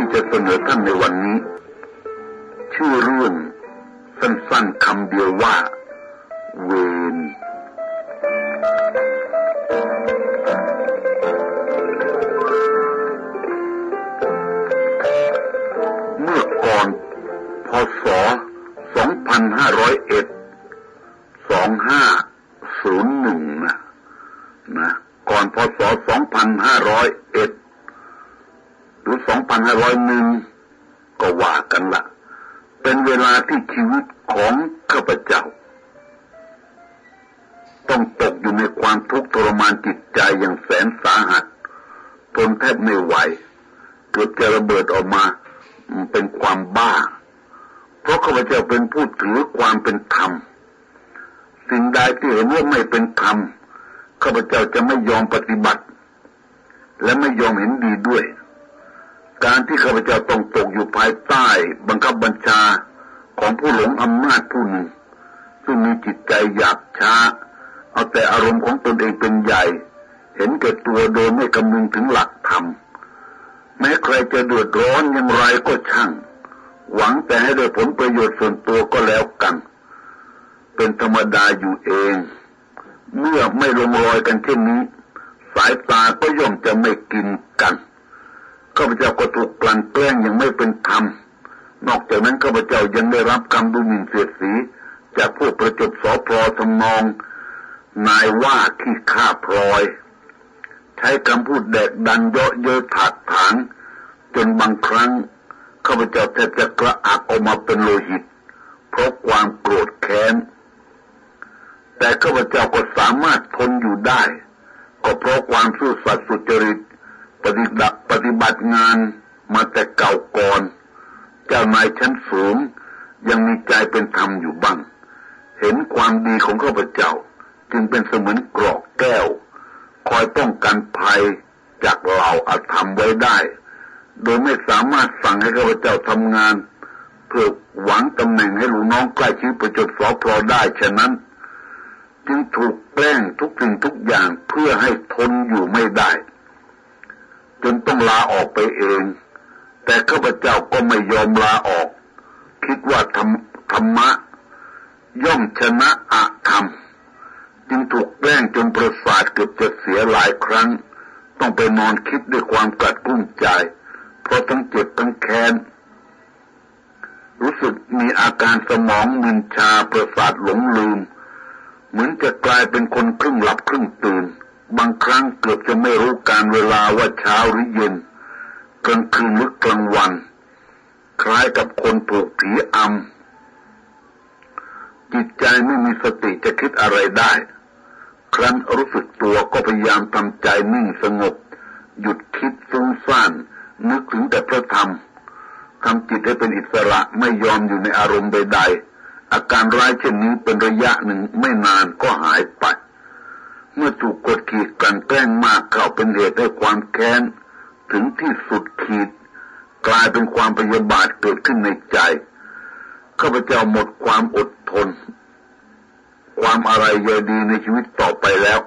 ที่จะเสนอท่านในวันนี้ ชื่อเรื่องสั้นๆคำเดียวว่า เวนเมื่อก่อนพศ 2501 2501นะนะ ก่อนพศ 2501 ห ห้ารือ2501ก็ว่ากันละเป็นเวลาที่ชีวิตของข้าพเจ้า ต้องตกอยู่ในความทุกข์ทรมานจิตใจอย่างแสนสาหัสทนแทบไม่ไหวเกือบจะระเบิดออกมาเป็นความบ้า เพราะข้าพเจ้าเป็นผู้ถือความเป็นธรรม สิ่งใดที่เห็นว่าไม่เป็นธรรมข้าพเจ้าจะไม่ยอมปฏิบัติ และไม่ยอมเห็น การที่ข้าพเจ้าต้องตกอยู่ภายใต้ บังคับบัญชาของผู้หลงอำนาจผู้หนึ่ง ซึ่งมีจิตใจหยาบช้า เอาแต่อารมณ์ของตนเองเป็นใหญ่ เห็นแก่ตัวโดยไม่คำนึงถึงหลักธรรม แม้ใครจะเดือดร้อนอย่างไรก็ช่าง หวังแต่ให้ได้ผลประโยชน์ส่วนตัวก็แล้วกัน เป็นธรรมดาอยู่เอง เมื่อไม่ลงรอยกันเช่นนี้ สายตาก็ย่อมจะไม่กินกัน ข้าพเจ้าก็ถูกกลั่นแกล้งอย่างไม่เป็นธรรม นอกจากนั้นข้าพเจ้ายังได้รับคำดูหมิ่นเสียดสี จากพวกประจบสอพอทำนอง นายว่าที่ฆ่าพลอย ใช้คำพูดแดกดันเยาะเย้ยถากถางจนบางครั้งข้าพเจ้าแทบจะกระอักออกมาเป็นโลหิต เพราะความโกรธแค้น แต่ข้าพเจ้าก็สามารถทนอยู่ได้ ก็เพราะความซื่อสัตย์สุจริต ปฏิบัติปฏิบัติงานมาแต่เก่าก่อน เจ้านายชั้นสูง ยังมีใจเป็นธรรมอยู่บ้าง เห็นความดีของข้าพเจ้า จึงเป็นเสมือนกรอกแก้ว คอยป้องกันภัยจากเหล่าอาธรรมไว้ได้ โดยไม่สามารถสั่งให้ข้าพเจ้าทำงาน เพื่อหวังตำแหน่งให้ลูกน้องใกล้ชิดประจดสอพอได้ฉะนั้น จึงถูกแกล้งทุกสิ่งทุกอย่างเพื่อให้ทนอยู่ไม่ได้ จนต้องลาออกไปเอง แต่ข้าพเจ้าก็ไม่ยอมลาออก คิดว่าธรรมธรรมะ ย่อมชนะอะธรรม จึงถูกแกล้งจนประสาทเกือบจะเสียหลายครั้ง ต้องไปนอนคิดด้วยความกัดกุ้มใจ เพราะทั้งเจ็บทั้งแค้นรู้สึกมีอาการสมองมึนชาประสาทหลงลืม เหมือนจะกลายเป็นคนครึ่งหลับครึ่งตื่น บางครั้งเกือบจะไม่รู้การเวลาว่าเช้าหรือเย็นกลางคืนหรือกลางวัน คล้ายกับคนถูกผีอำจิตใจไม่มีสติจะคิดอะไรได้ ครั้นรู้สึกตัวก็พยายามทำใจนิ่งสงบ หยุดคิดฟุ้งซ่านนึกถึงแต่พระธรรมทำจิตให้เป็นอิสระไม่ยอมอยู่ในอารมณ์ใดๆอาการร้ายเช่นนี้เป็นระยะหนึ่งไม่นานก็หายไป เมื่อถูกกดขี่กันแกล้งมากเข้าเป็นเหตุให้ความแค้น ถึงที่สุดขีด กลายเป็นความพยาบาทเกิดขึ้นในใจข้าพเจ้าหมดความอดทน ความอะไรเยดีในชีวิตต่อไปแล้ว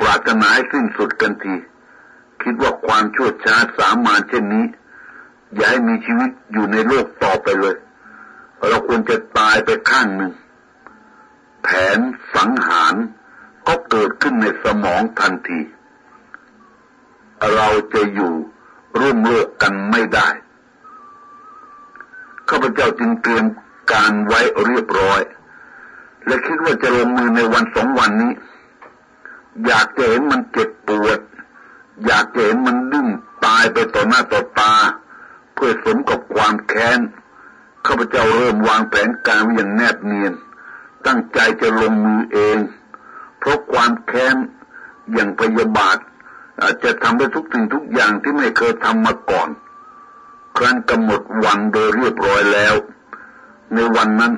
ปรารถนาให้สิ้นสุดกันที คิดว่าความชั่วช้าสามานเช่นนี้ อย่าให้มีชีวิตอยู่ในโลกต่อไปเลย เราควรจะตายไปข้างหนึ่ง แผนสังหาร ก็เกิดขึ้นในสมองทันที เราจะอยู่ร่วมโลกกันไม่ได้ ข้าพเจ้าจึงเตรียมการไว้เรียบร้อย และคิดว่าจะลงมือในวันสองวันนี้ อยากจะเห็นมันเจ็บปวด อยากจะเห็นมันดึ้งตายไปต่อหน้าต่อตา เพื่อสมกับความแค้น ข้าพเจ้าเริ่มวางแผนการอย่างแนบเนียน ตั้งใจจะลงมือเอง เพราะความแค้นอย่างพยาบาทอาจจะทำได้ทุกสิ่งทุกอย่างที่ไม่เคยทำมาก่อน ครั้นกำหนดวันโดยเรียบร้อยแล้ว ในวันนั้น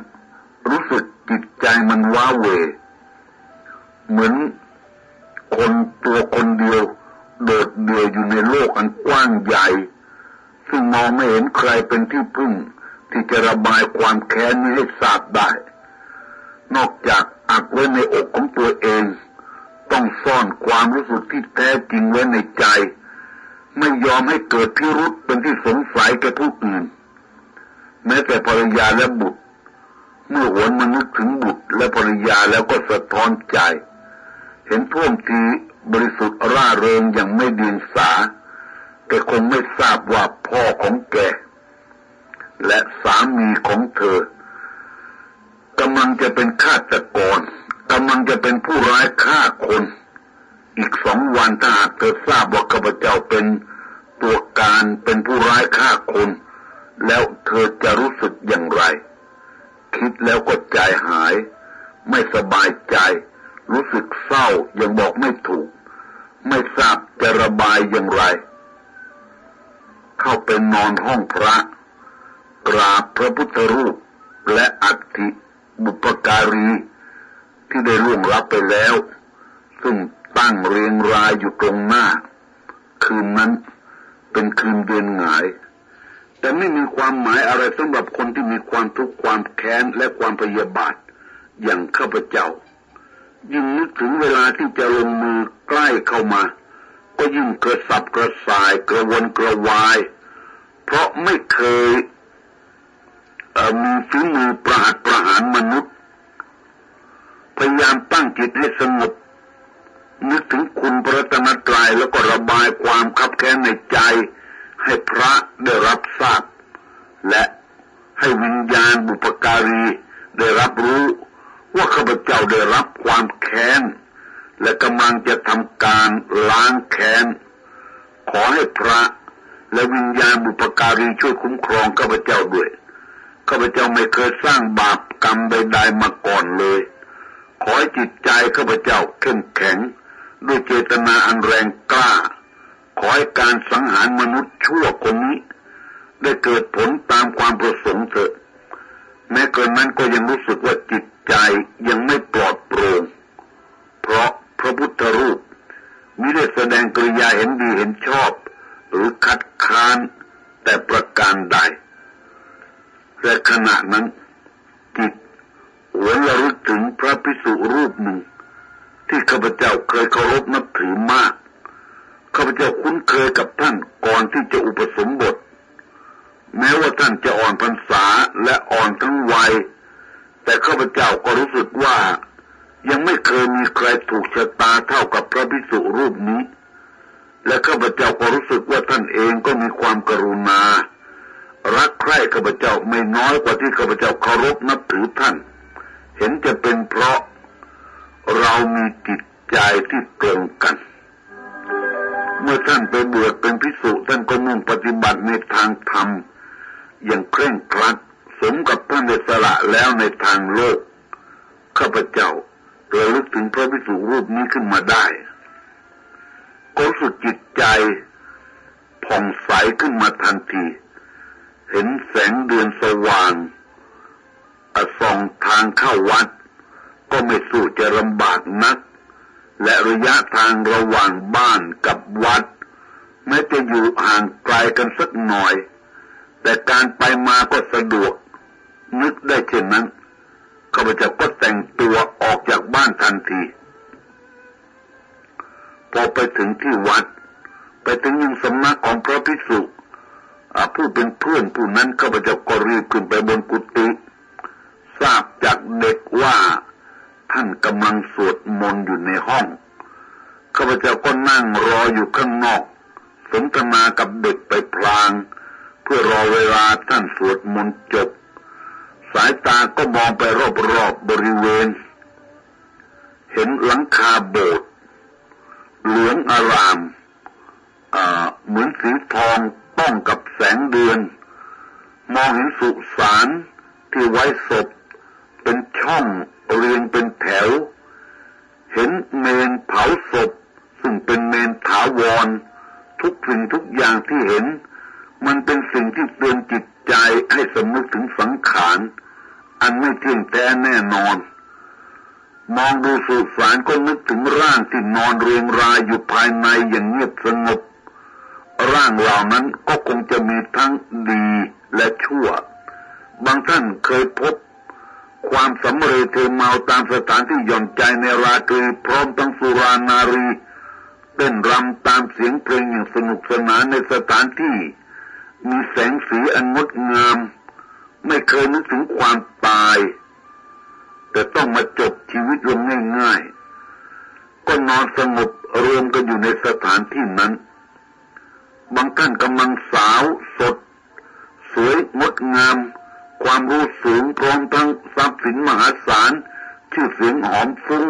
รู้สึกจิตใจมันว้าเหวเหมือนคนตัวคนเดียว โดดเดี่ยวอยู่ในโลกอันกว้างใหญ่ ซึ่งมองไม่เห็นใครเป็นที่พึ่ง ที่จะระบายความแค้นนี้ให้สาบได้ นอกจาก อักไว้ในอกของตัวเอง ต้องซ่อนความรู้สึกที่แท้จริงไว้ในใจ ไม่ยอมให้เกิดพิรุษเป็นที่สงสัยแก่ผู้อื่น แม้แต่ภรรยาและบุตร เมื่อหวนมานึกถึงบุตรและภรรยาแล้วก็สะท้อนใจ เห็นท่วมทีบริสุทธิ์ร่าเริงอย่างไม่เดีงสา แต่คงไม่ทราบว่าพ่อของแกและสามีของเธอ กำลังจะเป็นฆาตกรกำลังจะเป็นผู้ร้ายฆ่าคน อีกสองวันถ้าหากเธอทราบว่าข้าพเจ้าเป็นตัวการเป็นผู้ร้ายฆ่าคน แล้วเธอจะรู้สึกอย่างไร คิดแล้วก็ใจหาย ไม่สบายใจ รู้สึกเศร้ายังบอกไม่ถูก ไม่ทราบจะระบายอย่างไร เข้าไปนอนห้องพระ กราบพระพุทธรูปและอัฐิ บุปการีที่ได้ล่วงลับไปแล้ว ซึ่งตั้งเรียงรายอยู่ตรงหน้า คืนนั้นเป็นคืนเดือนหงาย แต่ไม่มีความหมายอะไรสำหรับคนที่มีความทุกข์ความแค้นและความพยาบาทอย่างข้าพเจ้า ยิ่งนึกถึงเวลาที่จะลงมือใกล้เข้ามา ก็ยิ่งกระสับกระส่ายกระวนกระวาย เพราะไม่เคย มีฝีมือประหัตประหารมนุษย์ พยายามตั้งจิตให้สงบ นึกถึงคุณพระตนตรายแล้วก็ระบายความคับแค้นในใจ ให้พระได้รับทราบ และให้วิญญาณบุปการีได้รับรู้ว่าข้าพเจ้าได้รับความแค้น และกำลังจะทำการล้างแค้น ขอให้พระและวิญญาณบุปการีช่วยคุ้มครองข้าพเจ้าด้วย ข้าพเจ้าไม่เคยสร้างบาปกรรมใดๆมาก่อนเลย ขอให้จิตใจข้าพเจ้าเข้มแข็ง ด้วยเจตนาอันแรงกล้า ขอให้การสังหารมนุษย์ชั่วคนนี้ ได้เกิดผลตามความประสงค์เถอะ แม้เกินนั้นก็ยังรู้สึกว่าจิตใจยังไม่ปลอดโปร่ง เพราะพระพุทธรูปมิได้แสดงกริยาเห็นดีเห็นชอบ หรือคัดค้านแต่ประการใด แต่ขณะนั้นจิตหวนระลึกถึงพระพิสุรูปหนึ่ง ที่ข้าพเจ้าเคยเคารพนับถือมากข้าพเจ้าคุ้นเคยกับท่านก่อนที่จะอุปสมบท แม้ว่าท่านจะอ่อนพรรษาและอ่อนทั้งวัย แต่ข้าพเจ้าก็รู้สึกว่ายังไม่เคยมีใครถูกชะตาเท่ากับพระพิสุรูปนี้ และข้าพเจ้าก็รู้สึกว่าท่านเองก็มีความกรุณา รักใคร่ข้าพเจ้าไม่น้อยกว่าที่ข้าพเจ้าเคารพนับถือท่าน เห็นจะเป็นเพราะเรามีจิตใจที่ตรงกัน เมื่อท่านไปบวชเป็นพิสุท่านก็มุ่งปฏิบัติในทางธรรม อย่างเคร่งครัดสมกับท่านได้สละแล้วในทางโลกข้าพเจ้าระลึกถึงพระพิสุรูปนี้ขึ้นมาได้ก็สุดจิตใจผ่องใสขึ้นมาทันที เห็นแสงเดือนสว่างอส่องทางเข้าวัด ก็ไม่สู้จะลำบากนัก และระยะทางระหว่างบ้านกับวัด แม้จะอยู่ห่างไกลกันสักหน่อย แต่การไปมาก็สะดวก นึกได้เช่นนั้นข้าพเจ้าก็แต่งตัวออกจากบ้านทันทีพอไปถึงที่วัด ไปถึงยังสำนักของพระภิกษุ ผู้เป็นเพื่อนผู้นั้นข้าพเจ้าก็รีบขึ้นไปบนกุฏิทราบจากเด็กว่าท่านกำลังสวดมนต์อยู่ในห้องข้าพเจ้าก็นั่งรออยู่ข้างนอก สนทนากับเด็กไปพลาง เพื่อรอเวลาท่านสวดมนต์จบ สายตาก็มองไปรอบๆบบริเวณ เห็นหลังคาโบสถ์เหลืองอารามเหมือนสีทอง ต้องกับแสงเดือน มองเห็นสุสานที่ไว้ศพ เป็นช่องเรียงเป็นแถว เห็นเมนเผาศพ ซึ่งเป็นเมนถาวร ทุกสิ่งทุกอย่างที่เห็น มันเป็นสิ่งที่เตือนจิตใจให้สมมติถึงสังขาร อันไม่เที่ยงแท้แน่นอน มองดูสุสานก็นึกถึงร่างที่นอนเรียงรายอยู่ภายในอย่างเงียบสงบ ร่างเหล่านั้นก็คงจะมีทั้งดีและชั่ว บางท่านเคยพบ ความสำเร็จเทเมาตามสถานที่หย่อนใจในราตรีพร้อมทั้งสุรานารีเต้นรำตามเสียงเพลงอย่างสนุกสนานในสถานที่ มีแสงสีอันงดงาม ไม่เคยนึกถึงความตาย แต่ต้องมาจบชีวิตลงง่าย ๆ ก็นอนสงบรวมกันอยู่ในสถานที่นั้น บางท่านกำลังสาวสด สวยงดงาม ความรู้สูงพร้อมทั้งทรัพย์สินมหาศาล ชื่อเสียงหอมฟุ้ง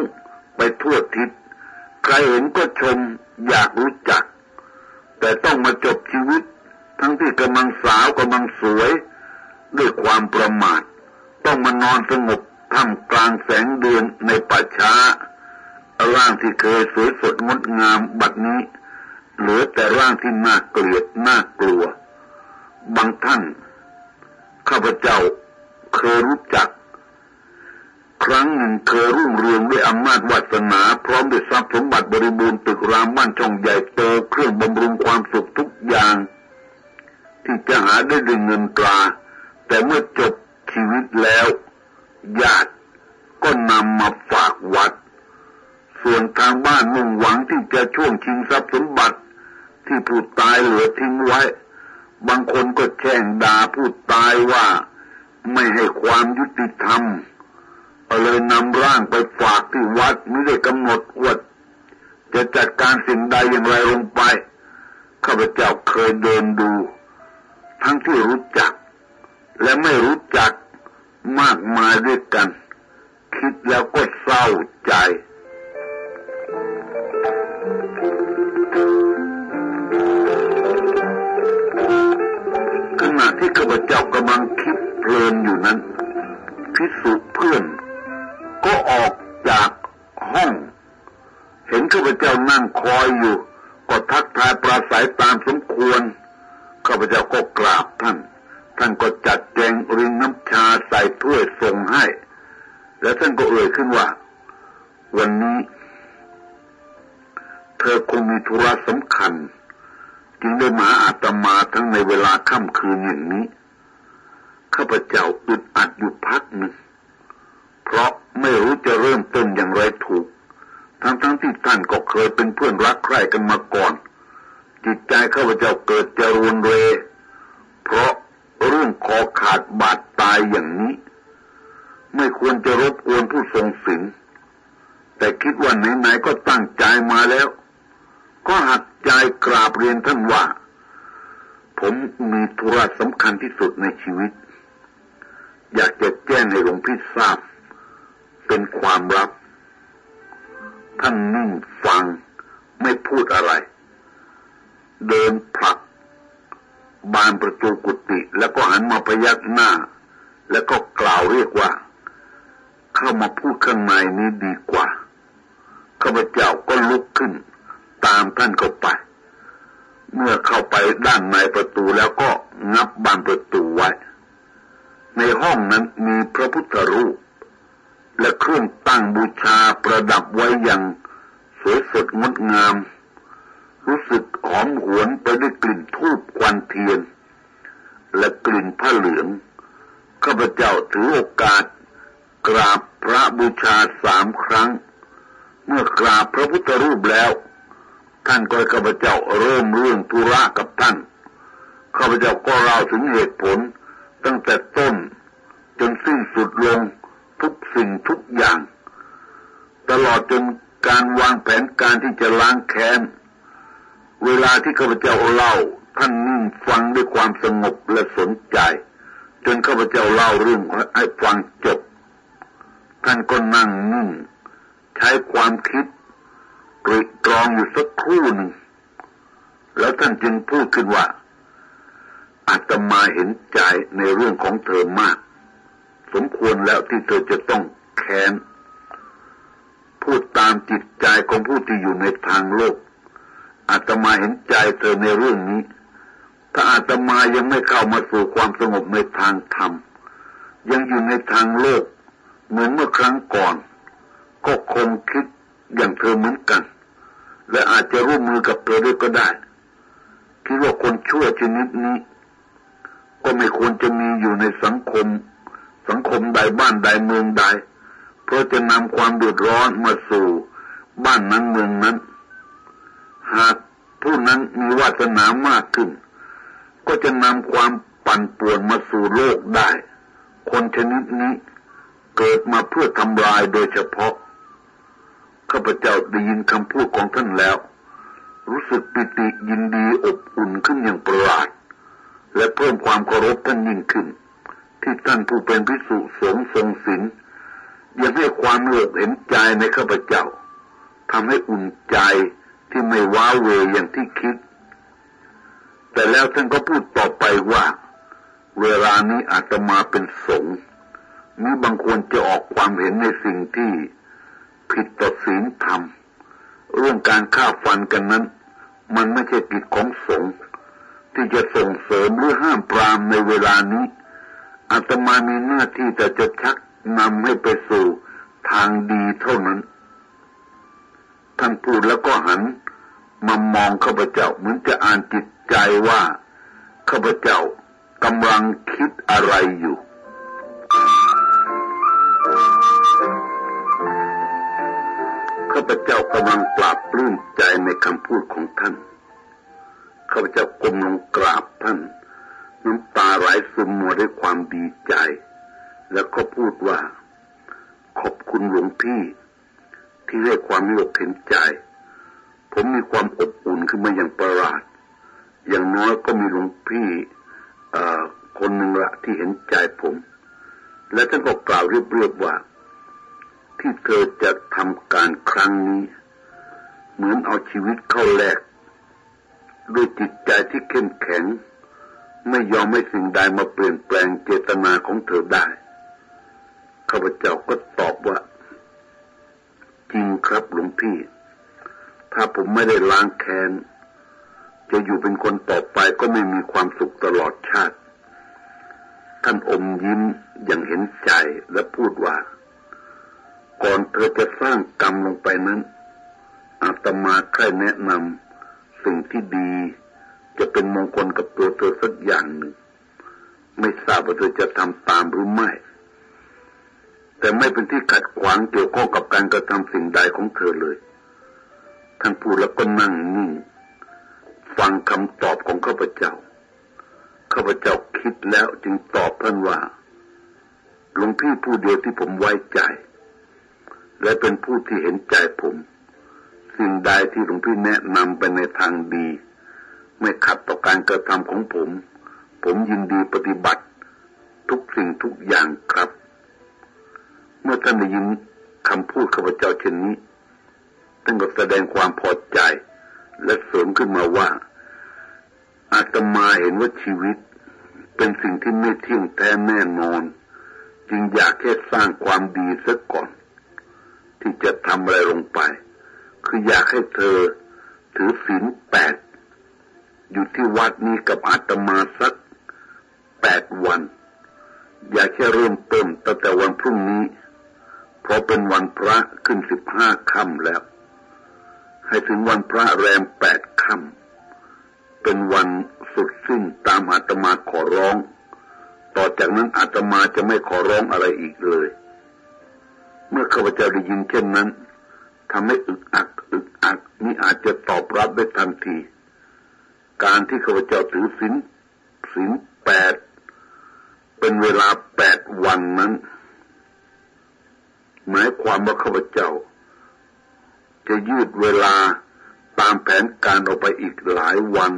ไปทั่วทิศ ใครเห็นก็ชมอยากรู้จัก แต่ต้องมาจบชีวิต ทั้งที่กำลังสาวกำลังสวย ด้วยความประมาท ต้องมานอนสงบท่ามกลางแสงเดือนในป่าช้า ร่างที่เคยสวยสดงดงามบัดนี้ เหลือแต่ร่างที่น่าเกลียดน่ากลัว บางท่านข้าพเจ้าเคยรู้จัก ครั้งหนึ่งเคยรุ่งเรืองด้วยอำนาจวาสนา พร้อมด้วยทรัพย์สมบัติบริบูรณ์ตึกรามบ้านช่องใหญ่โตเครื่องบำรุงความสุขทุกอย่าง ที่จะหาได้ด้วยเงินตรา แต่เมื่อจบชีวิตแล้วญาติก็นำมาฝากวัด ส่วนทางบ้านมุ่งหวังที่จะช่วงชิงทรัพย์สมบัติ ที่ผู้ตายเหลือทิ้งไว้ บางคนก็แช่งด่าผู้ตายว่าไม่ให้ความยุติธรรมเลยนำร่างไปฝากที่วัดไม่ได้กำหนดว่าจะจัดการสิ่งใดอย่างไรลงไป ข้าพเจ้าเคยเดินดู ทั้งที่รู้จัก และไม่รู้จักมากมายด้วยกัน คิดแล้วก็เศร้าใจ ณะที่ข้าพเจ้ากำลังคิดเพลินอยู่นั้นพิสุเพื่อน ก็ออกจากห้อง เห็นข้าพเจ้านั่งคอยอยู่ ก็ทักทายปราศัยตามสมควรข้าพเจ้าก็กราบท่าน ท่านก็จัดแจงริงน้ำชาใส่ถ้วยส่งให้ แล้วท่านก็เอ่ยขึ้นว่า วันนี้ เธอคงมีธุระสำคัญ จึงได้มาอาตมาทั้งในเวลาค่ำคืนอย่างนี้ ข้าพเจ้าอึดอัดอยู่พักหนึ่ง เพราะไม่รู้จะเริ่มต้นอย่างไรถูก ทั้งๆทที่ท่านก็เคยเป็นเพื่อนรักใคร่กันมาก่อน จิตใจข้าพเจ้าเกิดจะรุนเร เพราะเรื่องคอขาดบาดตายอย่างนี้ ไม่ควรจะรบกวนผู้ทรงศีลแต่คิดว่าไหนๆก็ตั้งใจมาแล้ว ก็หักใจกราบเรียนท่านว่า ผมมีธุระสำคัญที่สุดในชีวิต อยากจะแจ้งให้หลวงพี่ทราบ เป็นความลับ ท่านนิ่งฟังไม่พูดอะไร เดินผลัก บานประตูกุฏิแล้วก็หันมาพยักหน้า แล้วก็กล่าวเรียกว่า เข้ามาพูดข้างในนี้ดีกว่าข้าพเจ้าก็ลุกขึ้น ตามท่านเข้าไป เมื่อเข้าไปด้านในประตูแล้วก็งับบานประตูไว้ ในห้องนั้นมีพระพุทธรูป และเครื่องตั้งบูชาประดับไว้อย่างสวยสดงดงาม รู้สึกหอมหวนไปด้วยกลิ่นทูบควันเทียน และกลิ่นผ้าเหลืองข้าพเจ้าถือโอกาสกราบพระบูชาสามครั้ง เมื่อกราบพระพุทธรูปแล้ว ท่านก็ข้าพเจ้าเริ่มเรื่องธุระกับท่านข้าพเจ้าก็เล่าถึงเหตุผล ตั้งแต่ต้นจนสิ้นสุดลงทุกสิ่งทุกอย่าง ตลอดจนการวางแผนการที่จะล้างแค้น เวลาที่ข้าพเจ้าเล่า ท่านนิ่งฟังด้วยความสงบและสนใจ จนข้าพเจ้าเล่าเรื่องให้ฟังจบ ท่านก็นั่งนิ่งใช้ความคิด ตรีตรองอยู่สักครู่หนึ่งแล้วท่านจึงพูดขึ้นว่าอาตมาเห็นใจในเรื่องของเธอมาก สมควรแล้วที่เธอจะต้องแค้น พูดตามจิตใจของผู้ที่อยู่ในทางโลกอาตมาเห็นใจเธอในเรื่องนี้ ถ้าอาตมายังไม่เข้ามาสู่ความสงบในทางธรรม ยังอยู่ในทางโลก เหมือนเมื่อครั้งก่อน ก็คงคิดอย่างเธอเหมือนกัน และอาจจะร่วมมือกับเธอด้วยก็ได้คิดว่าคนชั่วชนิดนี้ ก็ไม่ควรจะมีอยู่ในสังคม สังคมใดบ้านใดเมืองใด เพราะจะนำความเดือดร้อนมาสู่บ้านนั้นเมืองนั้น หากผู้นั้นมีวาสนามากขึ้น ก็จะนำความปั่นป่วนมาสู่โลกได้ คนชนิดนี้เกิดมาเพื่อทำลายโดยเฉพาะ ข้าพเจ้าได้ยินคำพูดของท่านแล้ว รู้สึกปิติยินดีอบอุ่นขึ้นอย่างประหลาด และเพิ่มความเคารพท่านยิ่งขึ้น ที่ท่านผู้เป็นพิสุสงฆ์ทรงศีลยังให้ความเลือกเห็นใจในข้าพเจ้าทำให้อุ่นใจที่ไม่ว้าเวอย่างที่คิด แต่แล้วท่านก็พูดต่อไปว่า เวลานี้อาตมาเป็นสงฆ์มีบางคนจะออกความเห็นในสิ่งที่ ผิดต่อศีลธรรม เรื่องการฆ่าฟันกันนั้น มันไม่ใช่กิจของสงฆ์ที่จะส่งเสริมหรือห้ามปรามในเวลานี้อาตมามีหน้าที่แต่จะชักนำให้ไปสู่ทางดีเท่านั้น ท่านพูดแล้วก็หันมามองข้าพเจ้าเหมือนจะอ่านจิตใจว่าข้าพเจ้ากำลังคิดอะไรอยู่ ข้าพเจ้ากำลังปราบปลื้มใจในคำพูดของท่าน ข้าพเจ้าก้มลงกราบท่าน น้ำตาไหลซึมมัวด้วยความดีใจ แล้วก็พูดว่า ขอบคุณหลวงพี่ ที่ให้ความเมตเห็นใจ ผมมีความอบอุ่นขึ้นมาอย่างประหลาด อย่างน้อยก็มีหลวงพี่คนหนึ่งละที่เห็นใจผม และท่านก็กล่าวเรียบๆว่า ที่เธอจะทำการครั้งนี้ เหมือนเอาชีวิตเข้าแลกด้วยจิตใจที่เข้มแข็ง ไม่ยอมให้สิ่งใดมาเปลี่ยนแปลงเจตนาของเธอได้ข้าพเจ้าก็ตอบว่า จริงครับหลวงพี่ ถ้าผมไม่ได้ล้างแค้นจะอยู่เป็นคนต่อไปก็ไม่มีความสุขตลอดชาติ ท่านอมยิ้มอย่างเห็นใจและพูดว่า ก่อนเธอจะสร้างกรรมลงไปนั้น อาตมาใครแนะนำสิ่งที่ดี จะเป็นมงคลกับตัวเธอสักอย่างหนึ่ง ไม่ทราบว่าเธอจะทำตามหรือไม่ แต่ไม่เป็นที่ขัดขวางเกี่ยวข้องกับการกระทำสิ่งใดของเธอเลยท่านพูดแล้วก็นั่งนิ่งฟังคำตอบของข้าพเจ้า ข้าพเจ้าคิดแล้วจึงตอบท่านว่าหลวงพี่ผู้เดียวที่ผมไว้ใจ และเป็นผู้ที่เห็นใจผม สิ่งใดที่หลวงพี่แนะนำไปในทางดี ไม่ขัดต่อการกระทำของผม ผมยินดีปฏิบัติ ทุกสิ่งทุกอย่างครับ เมื่อท่านได้ยินคำพูดข้าพเจ้าเช่นนี้ท่านก็แสดงความพอใจ และเสริมขึ้นมาว่า อาตมาเห็นว่าชีวิต เป็นสิ่งที่ไม่เที่ยงแท้แน่นอน จึงอยากแค่สร้างความดีซะก่อน ที่จะทำอะไรลงไป คืออยากให้เธอถือศีลแปดอยู่ที่วัดนี้กับอาตมาสักแปดวัน อยากแค่เริ่มต้นตั้งแต่วันพรุ่งนี้ เพราะเป็นวันพระขึ้นสิบห้าค่ำแล้ว ให้ถึงวันพระแรมแปดค่ำเป็นวันสุดสิ้นตามอาตมาขอร้อง ต่อจากนั้นอาตมาจะไม่ขอร้องอะไรอีกเลย เมื่อข้าพเจ้าได้ยินเช่นนั้นทำให้อึกอักอึกอักนี่อาจจะตอบรับได้ทันที การที่ข้าพเจ้าถือศีลศีลแปดเป็นเวลาแปดวันนั้น หมายความว่าข้าพเจ้า จะยืดเวลาตามแผนการออกไปอีกหลายวัน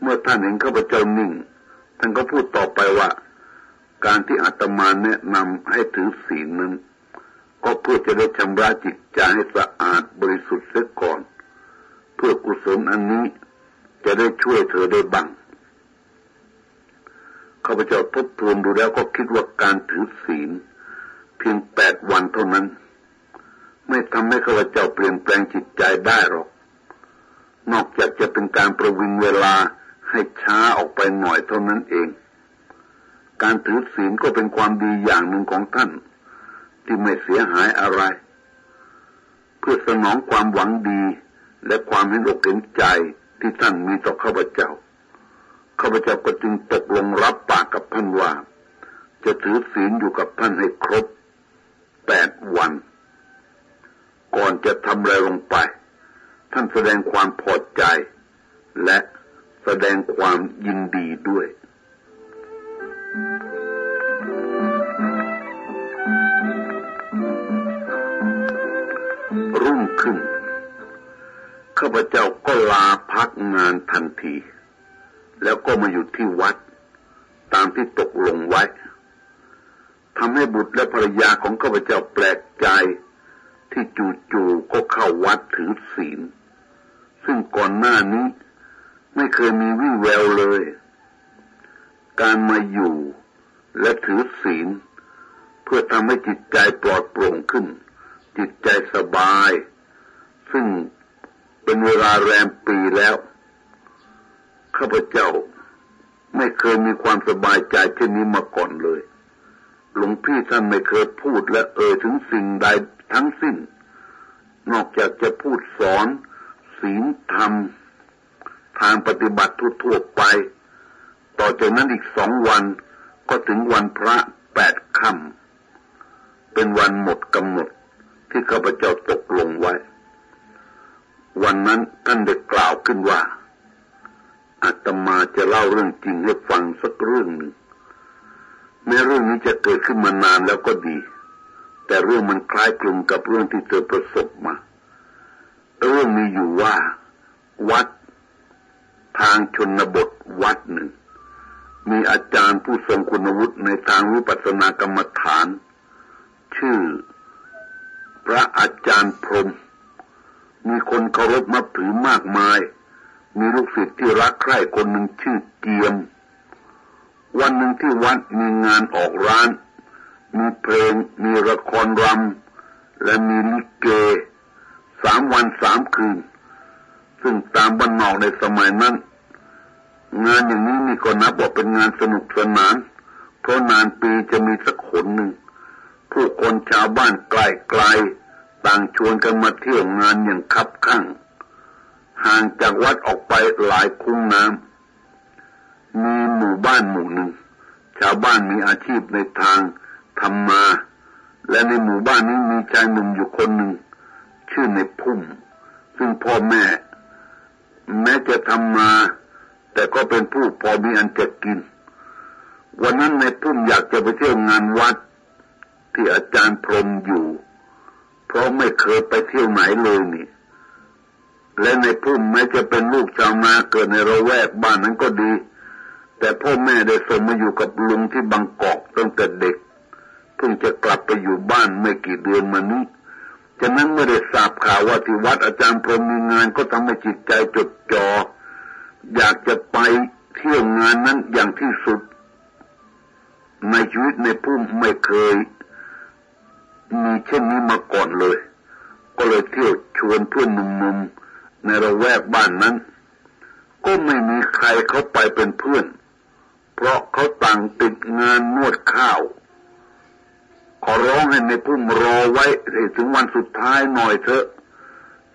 เมื่อท่านเห็นข้าพเจ้านิ่ง ท่านก็พูดต่อไปว่า การที่อาตมาแนะนำให้ถือศีลนั้น ก็เพื่อจะได้ชำระจิตใจให้สะอาดบริสุทธิ์เสียก่อน เพื่อกุศลอันนี้จะได้ช่วยเธอได้บ้างข้าพเจ้าทบทวนดูแล้วก็คิดว่าการถือศีล เพียงแปดวันเท่านั้น ไม่ทำให้ข้าพเจ้าเปลี่ยนแปลงจิตใจได้หรอก นอกจากจะเป็นการประวิงเวลาให้ช้าออกไปหน่อยเท่านั้นเอง การถือศีลก็เป็นความดีอย่างหนึ่งของท่าน ที่ไม่เสียหายอะไร เพื่อสนองความหวังดีและความเห็นอกเห็นใจที่ท่านมีต่อข้าพเจ้า ข้าพเจ้าก็จึงตกลงรับปากกับท่านว่า จะถือศีลอยู่กับท่านให้ครบแปดวัน ก่อนจะทำอะไรลงไป ท่านแสดงความพอใจ และแสดงความยินดีด้วย รุ่งขึ้น ข้าพเจ้าก็ลาพักงานทันที แล้วก็มาอยู่ที่วัด ตามที่ตกลงไว้ทำให้บุตรและภรรยาของข้าพเจ้าแปลกใจ ที่จู่ๆก็เข้าวัดถือศีล ซึ่งก่อนหน้านี้ไม่เคยมีวี่แววเลย การมาอยู่และถือศีล เพื่อทำให้จิตใจปลอดโปร่งขึ้น จิตใจสบาย ซึ่งเป็นเวลาแรมปีแล้วข้าพเจ้าไม่เคยมีความสบายใจเช่นนี้มาก่อนเลย หลวงพี่ท่านไม่เคยพูดและเอ่ยถึงสิ่งใดทั้งสิ้น นอกจากจะพูดสอนศีลธรรม ทางปฏิบัติทั่วๆไป ต่อจากนั้นอีกสองวันก็ถึงวันพระแปดค่ำเป็นวันหมดกำหนดที่ข้าพเจ้าตกลงไว้ วันนั้นท่านได้กล่าวขึ้นว่าอาตมาจะเล่าเรื่องจริงให้ฟังสักเรื่องหนึ่งแม้เรื่องนี้จะเกิดขึ้นมานานแล้วก็ดี แต่เรื่องมันคล้ายคลึงกับเรื่องที่เธอประสบมา เรื่องมีอยู่ว่า วัด ทางชนบทวัดหนึ่ง มีอาจารย์ผู้ทรงคุณวุฒิในทางวิปัสสนากรรมฐาน ชื่อ พระอาจารย์พรม มีคนเคารพนับถือมากมาย มีลูกศิษย์ที่รักใคร่คนหนึ่งชื่อเกียม วันหนึ่งที่วัดมีงานออกร้าน มีเพลง มีละครรำ และมีลิเก สามวันสามคืน ซึ่งตามบ้านนอกในสมัยนั้น งานอย่างนี้นี่ก็นับว่าเป็นงานสนุกสนาน เพราะนานปีจะมีสักขนหนึ่ง ผู้คนชาวบ้านไกลๆต่างชวนกันมาเที่ยวงานอย่างคับข้าง ห่างจากวัดออกไปหลายคุ้งน้ำมีหมู่บ้านหมู่หนึ่ง ชาวบ้านมีอาชีพในทางทำมา และในหมู่บ้านนี้มีชายหนุ่มอยู่คนหนึ่ง ชื่อในพุ่ม ซึ่งพ่อแม่ แม้จะทำมา แต่ก็เป็นผู้พอมีอันจะกิน วันนั้นในพุ่มอยากจะไปเที่ยวงานวัด ที่อาจารย์พรมอยู่ เพราะไม่เคยไปเที่ยวไหนเลยนี่ และในพุ่มแม้จะเป็นลูกชาวนาเกิดในระแวกบ้านนั้นก็ดี แต่พ่อแม่ได้ส่งมาอยู่กับลุงที่บางกอกตั้งแต่เด็กเพิ่งจะกลับไปอยู่บ้านไม่กี่เดือนมานี้ฉะนั้นเมื่อได้ทราบข่าวว่าที่วัดอาจารย์พรมมีงานก็ทำให้จิตใจจดจอ่อ อยากจะไปเที่ยวงานนั้นอย่างที่สุด ในชีวิตในพุ่มไม่เคย มีเช่นนี้มาก่อนเลย ก็เลยเที่ยวชวนเพื่อนหนุ่มๆในระแวกบ้านนั้น ก็ไม่มีใครเขาไปเป็นเพื่อน เพราะเขาต่างติดงานนวดข้าว ขอร้องให้ในพุ่มรอไว้ถึงวันสุดท้ายหน่อยเถอะ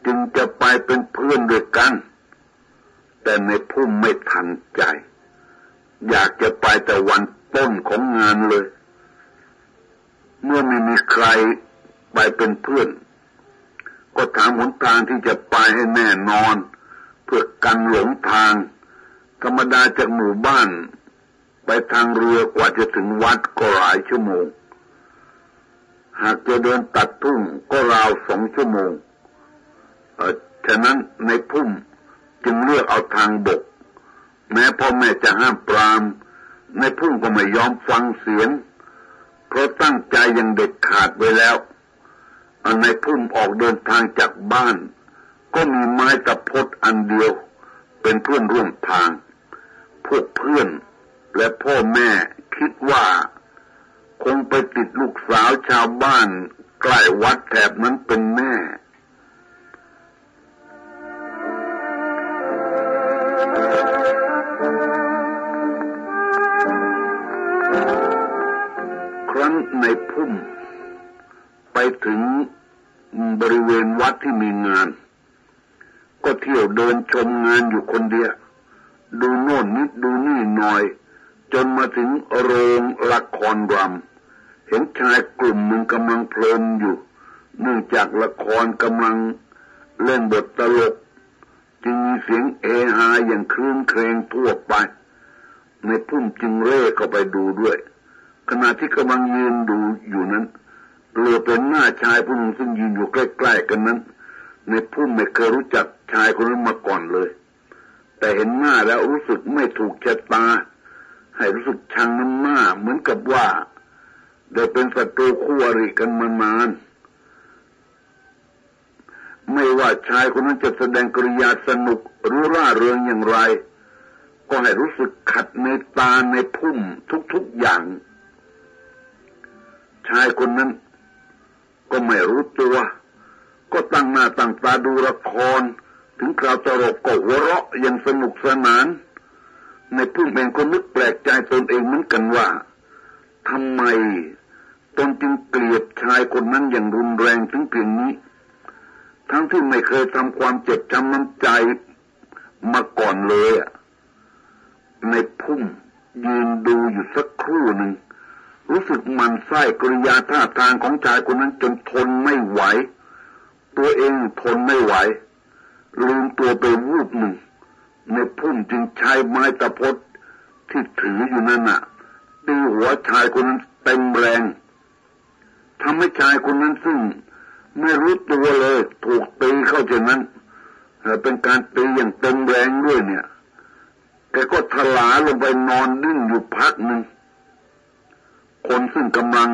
จึงจะไปเป็นเพื่อนด้วยกัน แต่ในพุ่มไม่ทันใจ อยากจะไปแต่วันต้นของงานเลย เมื่อไม่มีใครไปเป็นเพื่อน ก็ถามหนทางที่จะไปให้แน่นอน เพื่อกันหลงทาง ธรรมดาจากหมู่บ้าน ไปทางเรือกว่าจะถึงวัดก็หลายชั่วโมง หากจะเดินตัดทุ่งก็ราวสองชั่วโมง เออฉะนั้นในพุ่ม จึงเลือกเอาทางบก แม้พ่อแม่จะห้ามปรามในพุ่มก็ไม่ยอมฟังเสียง เพราะตั้งใจยังเด็ดขาดไว้แล้วในพุ่มออกเดินทางจากบ้าน ก็มีไม้ตะพดอันเดียว เป็นเพื่อนร่วมทาง พวกเพื่อนและพ่อแม่คิดว่า คงไปติดลูกสาวชาวบ้านใกล้วัดแถบนั้นเป็นแม่ ครั้นในพุ่ม ไปถึงบริเวณวัดที่มีงาน ก็เที่ยวเดินชมงานอยู่คนเดียว ดูโน่นนิดดูนี่หน่อย จนมาถึงโรงละครรำเห็นชายกลุ่มหนึ่งกำลังเพลินอยู่ เนื่องจากละครกำลังเล่นบทตลก จึงมีเสียงเอฮาอย่างคลื่นเครงทั่วไป ในพุ่มจึงเร่เข้าไปดูด้วย ขณะที่กำลังยืนดูอยู่นั้นเหลือเป็นหน้าชายผู้หนึ่งซึ่งยืนอยู่ใกล้ๆกันนั้น ในพุ่มไม่เคยรู้จักชายคนนั้นมาก่อนเลย แต่เห็นหน้าแล้วรู้สึกไม่ถูกชะตา ให้รู้สึกชังน้ำหน้าเหมือนกับว่าได้เป็นศัตรูคู่อริกันมานาน ไม่ว่าชายคนนั้นจะแสดงกริยาสนุกหรือร่าเริงอย่างไร ก็ให้รู้สึกขัดในตาในพุ่มทุกๆอย่าง ชายคนนั้นก็ไม่รู้ตัว ก็ตั้งหน้าตั้งตาดูละคร ถึงคราวตลกก็หัวเราะอย่างสนุกสนาน ในพุ่มเองก็นึกแปลกใจตนเองเหมือนกันว่าทำไมตนจึงเกลียดชายคนนั้นอย่างรุนแรงถึงเพียงนี้ ทั้งที่ไม่เคยทำความเจ็บจำน้ำใจมาก่อนเลยอะในพุ่มยืนดูอยู่สักครู่หนึ่ง รู้สึกมันไส้กริยาท่าทางของชายคนนั้นจนทนไม่ไหว ตัวเองทนไม่ไหว ลืมตัวไปวูบหนึ่ง ในพุ่มจึงใช้ไม้ตะพดที่ถืออยู่นั่นน่ะตีหัวชายคนนั้นเต็มแรงทำให้ชายคนนั้นซึ่ง ไม่รู้ตัวเลย ถูกตีเข้าจากนั้นเป็นการตีอย่างเต็มแรงด้วยเนี่ยแกก็ทลาลงไปนอนดิ้นอยู่พักหนึ่งคนซึ่งกำลัง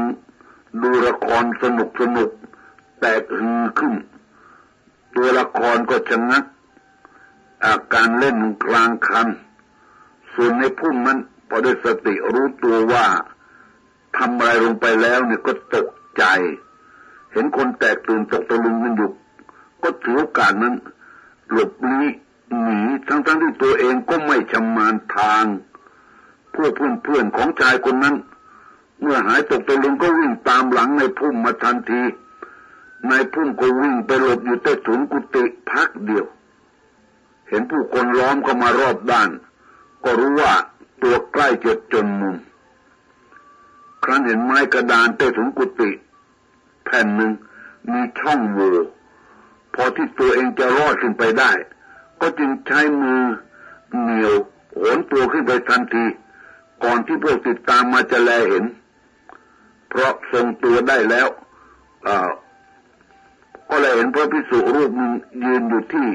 ดูละครสนุกสนุกแตกฮือขึ้น ตัวละครก็ชะงักอาการเล่นกลางคัน ส่วนในพุ่มนั้นพอได้สติรู้ตัวว่าทำอะไรลงไปแล้วเนี่ยก็ตกใจ เห็นคนแตกตื่นตกตะลึงกันอยู่ก็ถือโอกาสนั้น หลบลี้หนีทั้งๆทที่ตัวเองก็ไม่ชำนาญทางพวกเพื่อนๆของชายคนนั้น เมื่อหายตกตะลึงก็วิ่งตามหลังในพุ่มมาทันทีนายพุ่มก็วิ่งไปหลบอยู่ใต้ถุนกุฏิพักเดียว เห็นผู้คนล้อมเข้ามารอบด้าน ก็รู้ว่าตัวใกล้จะจนมุม ครั้นเห็นไม้กระดานใต้ถุนกุฏิ แผ่นหนึ่งมีช่องโหว่พอที่ตัวเองจะรอดขึ้นไปได้ ก็จึงใช้มือเหนียวโหนตัวขึ้นไปทันที ก่อนที่พวกติดตามมาจะแลเห็น เพราะทรงตัวได้แล้วก็เลยเห็นพระพิสุรูปนึงยืนอยู่ที่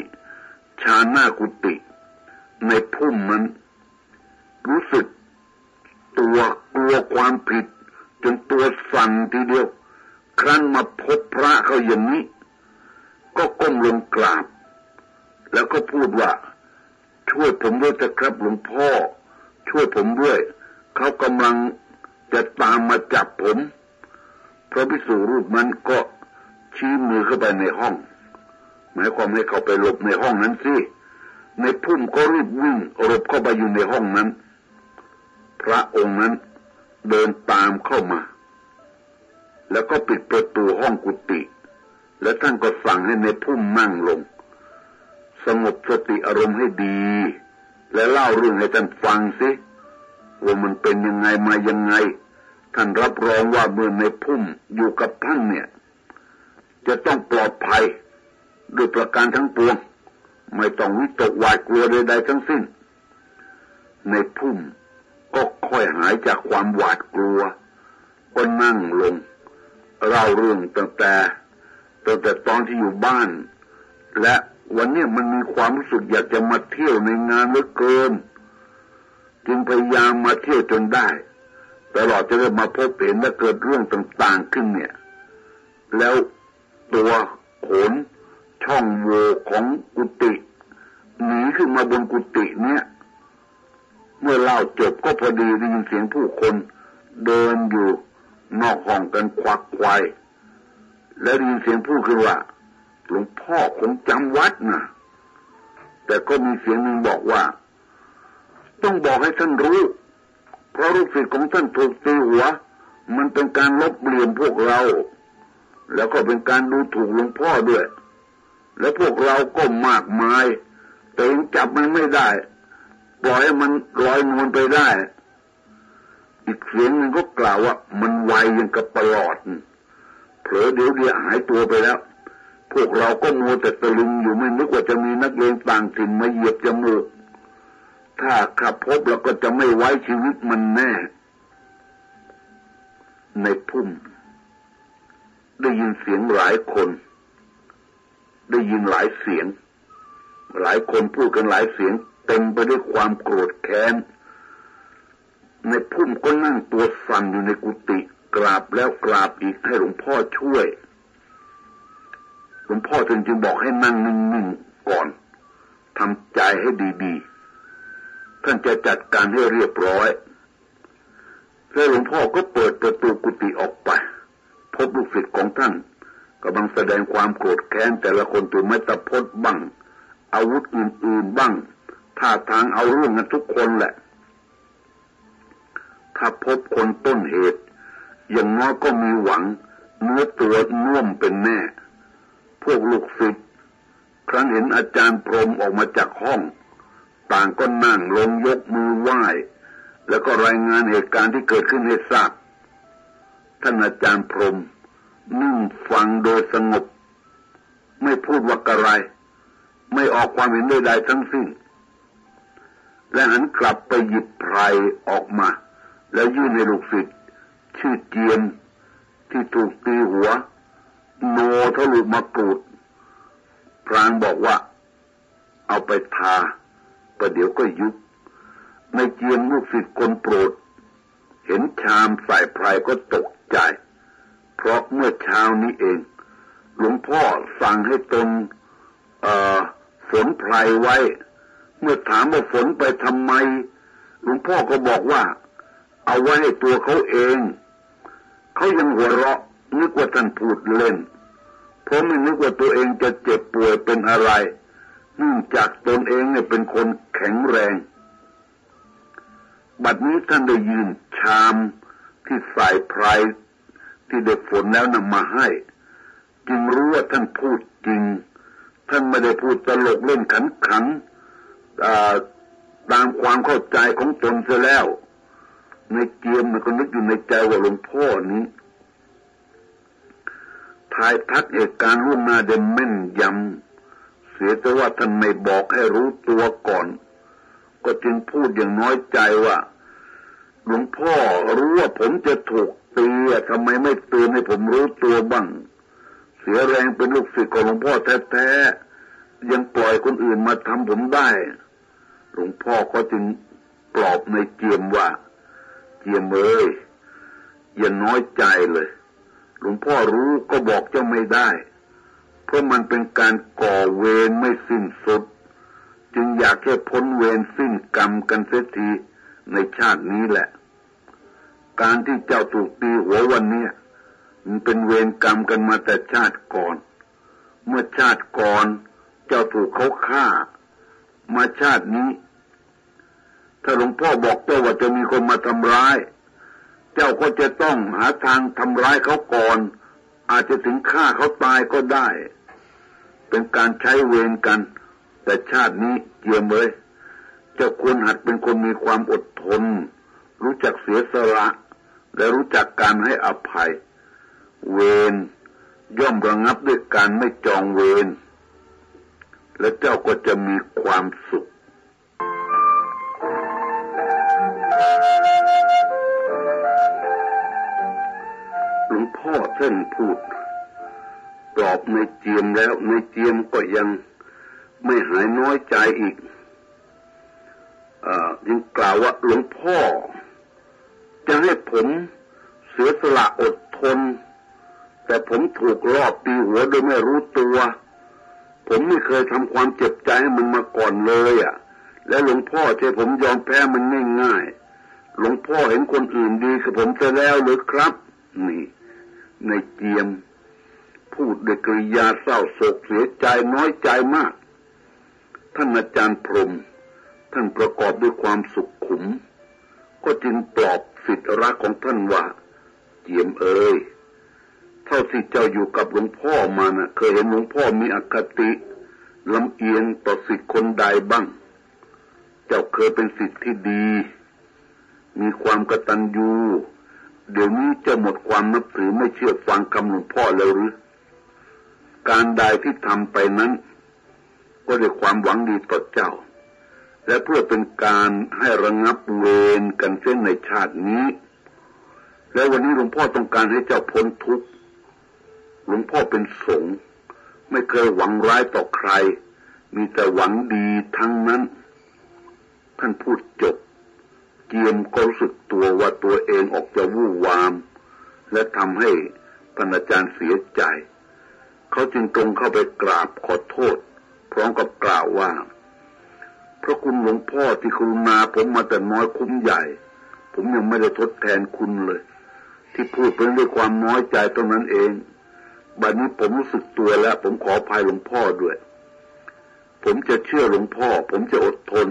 ชาหน้ากุฏิในพุ่มมันรู้สึกตัวกลัวความผิด จนตัวสั่นทีเดียว ครั้นมาพบพระเขาอย่างนี้ ก็ก้มลงกราบ แล้วก็พูดว่า ช่วยผมด้วยจะครับหลวงพ่อ ช่วยผมด้วย เขากำลังจะตามมาจับผมพระพิสุรูปมันก็ชี้มือเข้าไปในห้อง หมายความให้เขาไปหลบในห้องนั้นสิในพุ่มก็รีบวิ่งหลบเข้าไปอยู่ในห้องนั้น พระองค์นั้นเดินตามเข้ามา แล้วก็ปิดประตูห้องกุฏิและท่านก็สั่งให้ในพุ่มนั่งลง สงบสติอารมณ์ให้ดี และเล่าเรื่องให้ท่านฟังสิว่ามันเป็นยังไงมายังไง ท่านรับรองว่าเมื่อในพุ่มอยู่กับท่านเนี่ย จะต้องปลอดภัยด้วยประการทั้งปวง ไม่ต้องวิตกหวาดกลัวใดๆทั้งสิ้น ในพุ่มก็ค่อยหายจากความหวาดกลัวก็นั่งลง เล่าเรื่องตั้งแต่ตั้งแต่ตอนที่อยู่บ้าน และวันนี้มันมีความรู้สึกอยากจะมาเที่ยวในงานเหลือเกิน จึงพยายามมาเที่ยวจนได้ตลอดจะได้มาพบเห็นและเกิดเรื่องต่างๆขึ้นเนี่ย แล้วตัวขนช่องโหว่ของกุฏิหนีขึ้นมาบนกุฏิเนี่ย เมื่อเล่าจบก็พอดีได้ยินเสียงผู้คนเดินอยู่ นอกห้องกันควักควายและได้ยินเสียงพูดคือว่าหลวงพ่อคงจำวัดนะแต่ก็มีเสียงหนึ่งบอกว่า ต้องบอกให้ท่านรู้ เพราะลูกศิษย์ของท่านถูกตีหัว มันเป็นการลบเลียนพวกเรา แล้วก็เป็นการดูถูกหลวงพ่อด้วย และพวกเราก็มากมาย แต่ยังจับมันไม่ได้ ปล่อยให้มันลอยนวลไปได้ อีกเสียงหนึ่งก็กล่าวว่า มันไวยังกับประหลอดเผลอเดี๋ยวเดียวหายตัวไปแล้ว พวกเราก็มัวแต่ตะลึงอยู่ไม่นึกว่าจะมีนักเลงต่างถิ่นมาเหยียบจมูก ถ้าขับพบเราก็จะไม่ไว้ชีวิตมันแน่ ในพุ่ม ได้ยินเสียงหลายคน ได้ยินหลายเสียง หลายคนพูดกันหลายเสียงเต็มไปด้วยความโกรธแค้น ในพุ่มก็นั่งตัวสั่นอยู่ในกุฏิกราบแล้วกราบอีกให้หลวงพ่อช่วย หลวงพ่อจึงจึงบอกให้นั่งนิ่งๆก่อนทำใจให้ดีๆ ท่านจะจัดการให้เรียบร้อยแล้วหลวงพ่อก็เปิดประตูกุฏิออกไป พบลูกศิษย์ของท่านกำลังแสดงความโกรธแค้นแต่ละคนตัวไม่ตะพดบ้าง อาวุธอื่นๆบ้างท่าทางเอาเรื่องกันทุกคนแหละ ถ้าพบคนต้นเหตุ อย่างน้อยก็มีหวังเนื้อตัวน่วมเป็นแน่ พวกลูกศิษย์ครั้งเห็นอาจารย์พรมออกมาจากห้อง ต่างก็นั่งลงยกมือไหว้ แล้วก็รายงานเหตุการณ์ที่เกิดขึ้นให้ทราบท่านอาจารย์พรมนิ่งฟังโดยสงบ ไม่พูดว่าอะไร ไม่ออกความเห็นใดๆทั้งสิ้น และหันกลับไปหยิบไพรออกมา แล้วยื่นให้ลูกศิษย์ชื่อเจียมที่ถูกตีหัว โนทะลุมากรูดพรางบอกว่า เอาไปทาประเดี๋ยวก็ยุบในเจียมลูกศิษย์คนโปรด เห็นชามใส่ไพรก็ตกใจ เพราะเมื่อเช้านี้เอง หลวงพ่อสั่งให้ตนฝนไพรไว้ เมื่อถามว่าฝนไปทำไม หลวงพ่อก็บอกว่า เอาไว้ให้ตัวเขาเอง เขายังหัวเราะนึกว่าท่านพูดเล่นเพราะไม่นึกว่าตัวเองจะเจ็บป่วยเป็นอะไรเนื่องจากตนเองเนี่ยเป็นคนแข็งแรง บัดนี้ท่านได้ยืนชามที่ใส่ไพรที่เด็กฝนแล้วนำมาให้ จึงรู้ว่าท่านพูดจริง ท่านไม่ได้พูดตลกเล่นขันขันตามความเข้าใจของตนเสียแล้ว ในเกียมมันก็นึกอยู่ในใจว่าหลวงพ่อนี้ทายทักเหตุการณ์ล่วงหน้าเดมแม่นยำ เสียแต่ว่าท่านไม่บอกให้รู้ตัวก่อน ก็จึงพูดอย่างน้อยใจว่า หลวงพ่อรู้ว่าผมจะถูกตีทำไมไม่เตือนให้ผมรู้ตัวบ้าง เสียแรงเป็นลูกศิษย์ของหลวงพ่อแท้ๆ ยังปล่อยคนอื่นมาทำผมได้ หลวงพ่อก็จึงปลอบในเจียมว่า เยี่ยมเอ้ยอย่าน้อยใจเลย หลวงพ่อรู้ก็บอกเจ้าไม่ได้ เพราะมันเป็นการก่อเวรไม่สิ้นสุด จึงอยากแค่พ้นเวรสิ้นกรรมกันเสียทีในชาตินี้แหละ การที่เจ้าถูกตีหัววันนี้มันเป็นเวรกรรมกันมาแต่ชาติก่อน เมื่อชาติก่อน เจ้าถูกเขาฆ่า มาชาตินี้ ถ้าหลวงพ่อบอกเจ้าว่าจะมีคนมาทำร้าย เจ้าก็จะต้องหาทางทำร้ายเขาก่อน อาจจะถึงฆ่าเขาตายก็ได้ เป็นการใช้เวรกัน แต่ชาตินี้เกี่ยมเลยเจ้าควรหัดเป็นคนมีความอดทน รู้จักเสียสละ และรู้จักการให้อภัย เวรย่อมระงับด้วยการไม่จองเวรและเจ้าก็จะมีความสุข พ่อท่านพูดปลอบในเจียมแล้วในเจียมก็ยังไม่หายน้อยใจอีกอยังกล่าวว่าหลวงพ่อ จะให้ผมเสียสละอดทน แต่ผมถูกลอบตีหัวโดยไม่รู้ตัว ผมไม่เคยทำความเจ็บใจให้มันมาก่อนเลยอะ และหลวงพ่อใช่ผมยอมแพ้มันง่ายๆหลวงพ่อเห็นคนอื่นดีกับผมจะแล้วหรือครับ นี่ ในเจียม พูดด้วยกริยาเศร้าโศกเสียใจน้อยใจมาก ท่านอาจารย์พรม ท่านประกอบด้วยความสุขขุม ก็จึงปลอบสิทธิรักของท่านว่า เจียมเอ้ยเท่าที่เจ้าอยู่กับหลวงพ่อมานะ่ะ เคยเห็นหลวงพ่อมีอคติลำเอียงต่อสิทธิคนใดบ้าง เจ้าเคยเป็นสิทธิที่ดี มีความกตัญญู เดี๋ยวนี้จะหมดความนับถือไม่เชื่อฟังคำหลวงพ่อแล้วหรือ การใดที่ทำไปนั้น ก็ด้วยความหวังดีต่อเจ้า และเพื่อเป็นการให้ระงับเวรกันเส้นในชาตินี้ และวันนี้หลวงพ่อต้องการให้เจ้าพ้นทุกข์หลวงพ่อเป็นสงฆ์ไม่เคยหวังร้ายต่อใคร มีแต่หวังดีทั้งนั้น ท่านพูดจบ เกียมก็รู้สึกตัวว่าตัวเองออกจะวู่วาม และทำให้ท่านอาจารย์เสียใจ เขาจึงตรงเข้าไปกราบขอโทษ พร้อมกับกล่าวว่า พระคุณหลวงพ่อที่กรุณาผมมาแต่น้อยคุ้มใหญ่ ผมยังไม่ได้ทดแทนคุณเลย ที่พูดเป็นด้วยความน้อยใจตรงนั้นเองบัดนี้ผมรู้สึกตัวแล้ว ผมขออภัยหลวงพ่อด้วย ผมจะเชื่อหลวงพ่อ ผมจะอดทน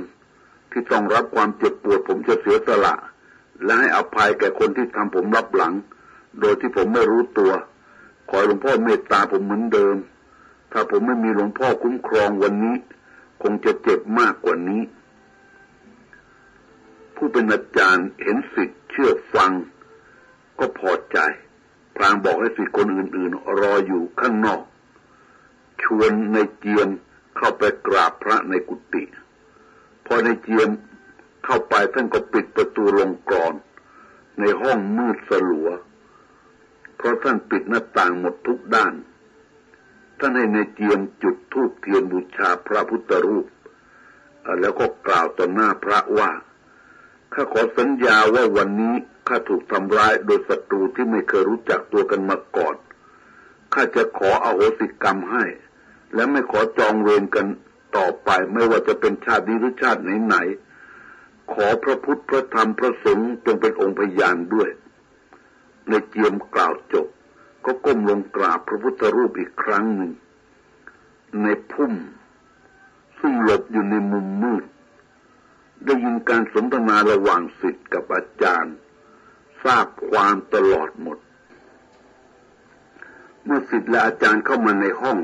ที่ต้องรับความเจ็บปวดผมจะเสียสละ และให้อภัยแก่คนที่ทำผมรับหลัง โดยที่ผมไม่รู้ตัว ขอหลวงพ่อเมตตาผมเหมือนเดิม ถ้าผมไม่มีหลวงพ่อคุ้มครองวันนี้ คงจะเจ็บมากกว่านี้ ผู้เป็นอาจารย์เห็นสิทธิ์เชื่อฟัง ก็พอใจพรางบอกให้สิทธิ์คนอื่นๆ รออยู่ข้างนอก ชวนในเจียมเข้าไปกราบพระในกุฏิ พอในเจียมเข้าไปท่านก็ปิดประตูลงกรอน ในห้องมืดสลัว เพราะท่านปิดหน้าต่างหมดทุกด้าน ท่านให้ในเจียมจุดธูปเทียนบูชาพระพุทธรูป แล้วก็กล่าวต่อหน้าพระว่าข้าขอสัญญาว่าวันนี้ข้าถูกทำร้ายโดยศัตรูที่ไม่เคยรู้จักตัวกันมาก่อนข้าจะขออโหสิกรรมให้ และไม่ขอจองเวรกัน ต่อไปไม่ว่าจะเป็นชาตินี้หรือชาติไหนๆขอพระพุทธพระธรรมพระสงฆ์จงเป็นองค์พยานด้วย ในเจียมกล่าวจบ ก็ก้มลงกราบพระพุทธรูปอีกครั้งหนึ่ง ในพุ่ม ซึ่งหลบอยู่ในมุมมืด ได้ยินการสนทนาระหว่างศิษย์กับอาจารย์ ทราบความตลอดหมด เมื่อศิษย์และอาจารย์เข้ามาในห้อง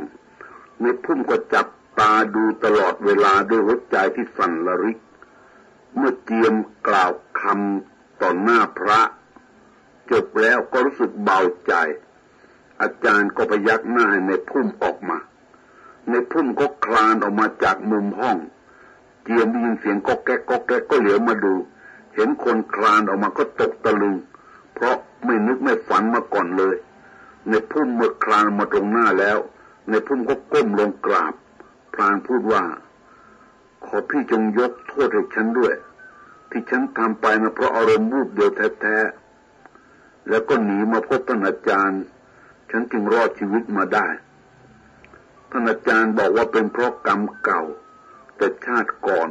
ในพุ่มก็จับ ตาดูตลอดเวลาด้วยหัวใจที่สั่นระริก เมื่อเจียมกล่าวคำต่อหน้าพระ จบแล้วก็รู้สึกเบาใจ อาจารย์ก็พยักหน้าให้ในพุ่มออกมา ในพุ่มก็คลานออกมาจากมุมห้อง เจียมได้ยินเสียงก็แก๊กก็แก๊กก็เหลียวมาดู เห็นคนคลานออกมาก็ตกตะลึงเพราะไม่นึกไม่ฝันมาก่อนเลย ในพุ่มเมื่อคลานมาตรงหน้าแล้ว ในพุ่มก็ก้มลงกราบ พลางพูดว่า ขอพี่จงยกโทษให้ฉันด้วย ที่ฉันทำไปนะเพราะอารมณ์วูบเดียวแท้ๆแล้วก็หนีมาพบท่านอาจารย์ ฉันจึงรอดชีวิตมาได้ท่านอาจารย์บอกว่าเป็นเพราะกรรมเก่า แต่ชาติก่อน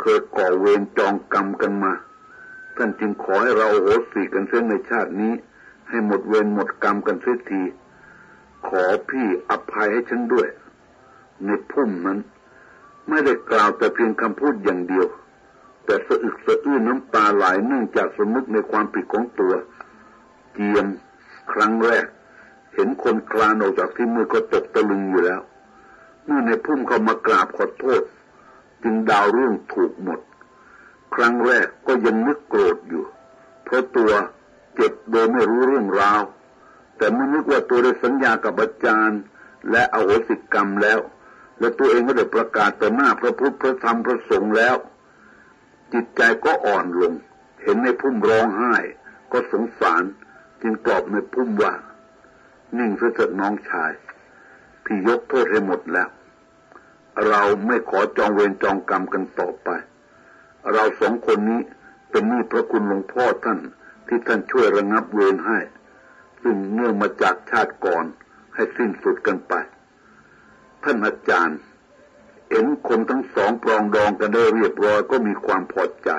เคยก่อเวรจองกรรมกันมาท่านจึงขอให้เราโหสิกันเส้นในชาตินี้ ให้หมดเวรหมดกรรมกันเสียที ขอพี่อภัยให้ฉันด้วย ในพุ่มนั้น ไม่ได้กล่าวแต่เพียงคำพูดอย่างเดียว แต่สะอึกสะอื้นน้ำตาไหลเนื่องจากสมุกในความผิดของตัว เจียมครั้งแรก เห็นคนคลานออกจากที่มือก็ตกตะลึงอยู่แล้ว เมื่อในพุ่มเขามากราบขอโทษ จึงดาวเรื่องถูกหมด ครั้งแรกก็ยังนึกโกรธอยู่ เพราะตัวเจ็บโดยไม่รู้เรื่องราวแต่ไม่นึกว่าตัวได้สัญญากับอาจารย์ และอโหสิกรรมแล้ว และตัวเองก็ได้ประกาศต่อหน้าพระพุทธพระธรรมพระสงฆ์แล้ว จิตใจก็อ่อนลง เห็นในพุ่มร้องไห้ ก็สงสารจึงตอบในพุ่มว่า นิ่งเถิดน้องชาย พี่ยกโทษให้หมดแล้ว เราไม่ขอจองเวรจองกรรมกันต่อไป เราสองคนนี้เป็นนี่พระคุณหลวงพ่อท่านที่ท่านช่วยระงับเวรให้ ซึ่งเนื่องมาจากชาติก่อนให้สิ้นสุดกันไป ท่านอาจารย์ เห็นคนทั้งสองปรองดองกันได้เรียบร้อยก็มีความพอใจ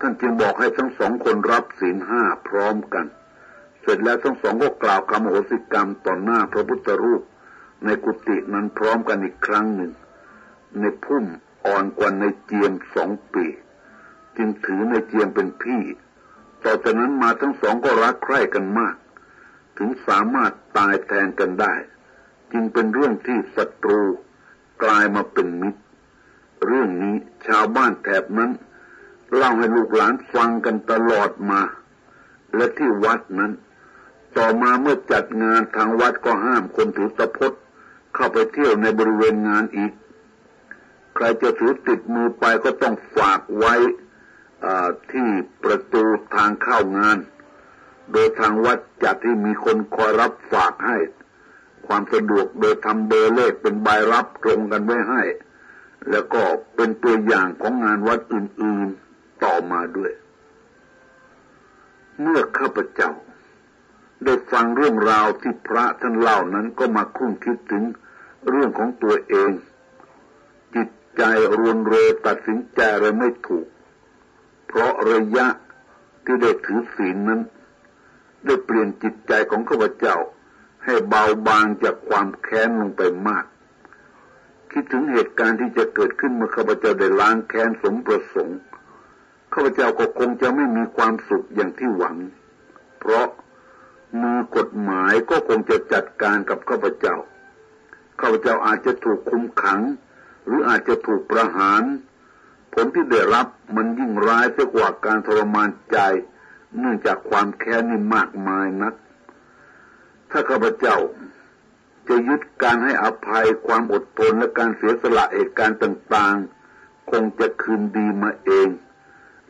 ท่านจึงบอกให้ทั้งสองคนรับศีลห้าพร้อมกัน เสร็จแล้วทั้งสองก็กล่าวคำโหสิกรรมต่อหน้าพระพุทธรูป ในกุฏินั้นพร้อมกันอีกครั้งหนึ่ง ในพุ่มอ่อนกว่าในเจียมสองปี จึงถือในเจียมเป็นพี่ ต่อจากนั้นมาทั้งสองก็รักใคร่กันมาก ถึงสามารถตายแทนกันได้ จึงเป็นเรื่องที่ศัตรูกลายมาเป็นมิตร เรื่องนี้ชาวบ้านแถบนั้น เล่าให้ลูกหลานฟังกันตลอดมา และที่วัดนั้น ต่อมาเมื่อจัดงานทางวัดก็ห้ามคนถือตะพดเข้าไปเที่ยวในบริเวณงานอีก ใครจะถือติดมือไปก็ต้องฝากไว้ที่ประตูทางเข้างาน โดยทางวัดจัดที่มีคนคอยรับฝากให้ ความสะดวกโดยทำเบอร์เลขเป็นใบรับตรงกันไว้ให้ แล้วก็เป็นตัวอย่างของงานวัดอื่นๆต่อมาด้วย เมื่อข้าพเจ้า ได้ฟังเรื่องราวที่พระท่านเล่านั้นก็มาคุ้นคิดถึงเรื่องของตัวเอง จิตใจรวนเรตัดสินใจอะไรไม่ถูก เพราะระยะที่ได้ถือศีลนั้น ได้เปลี่ยนจิตใจของข้าพเจ้า ให้เบาบางจากความแค้นลงไปมาก คิดถึงเหตุการณ์ที่จะเกิดขึ้นเมื่อข้าพเจ้าได้ล้างแค้นสมประสงค์ข้าพเจ้าก็คงจะไม่มีความสุขอย่างที่หวัง เพราะมือกฎหมายก็คงจะจัดการกับข้าพเจ้าข้าพเจ้าอาจจะถูกคุมขัง หรืออาจจะถูกประหาร ผลที่ได้รับมันยิ่งร้ายเสียกว่าการทรมานใจ เนื่องจากความแค้นนี่มากมายนัก ถ้าข้าพเจ้าจะยึดการให้อภัยความอดทนและการเสียสละเหตุการณ์ต่างๆ คงจะคืนดีมาเอง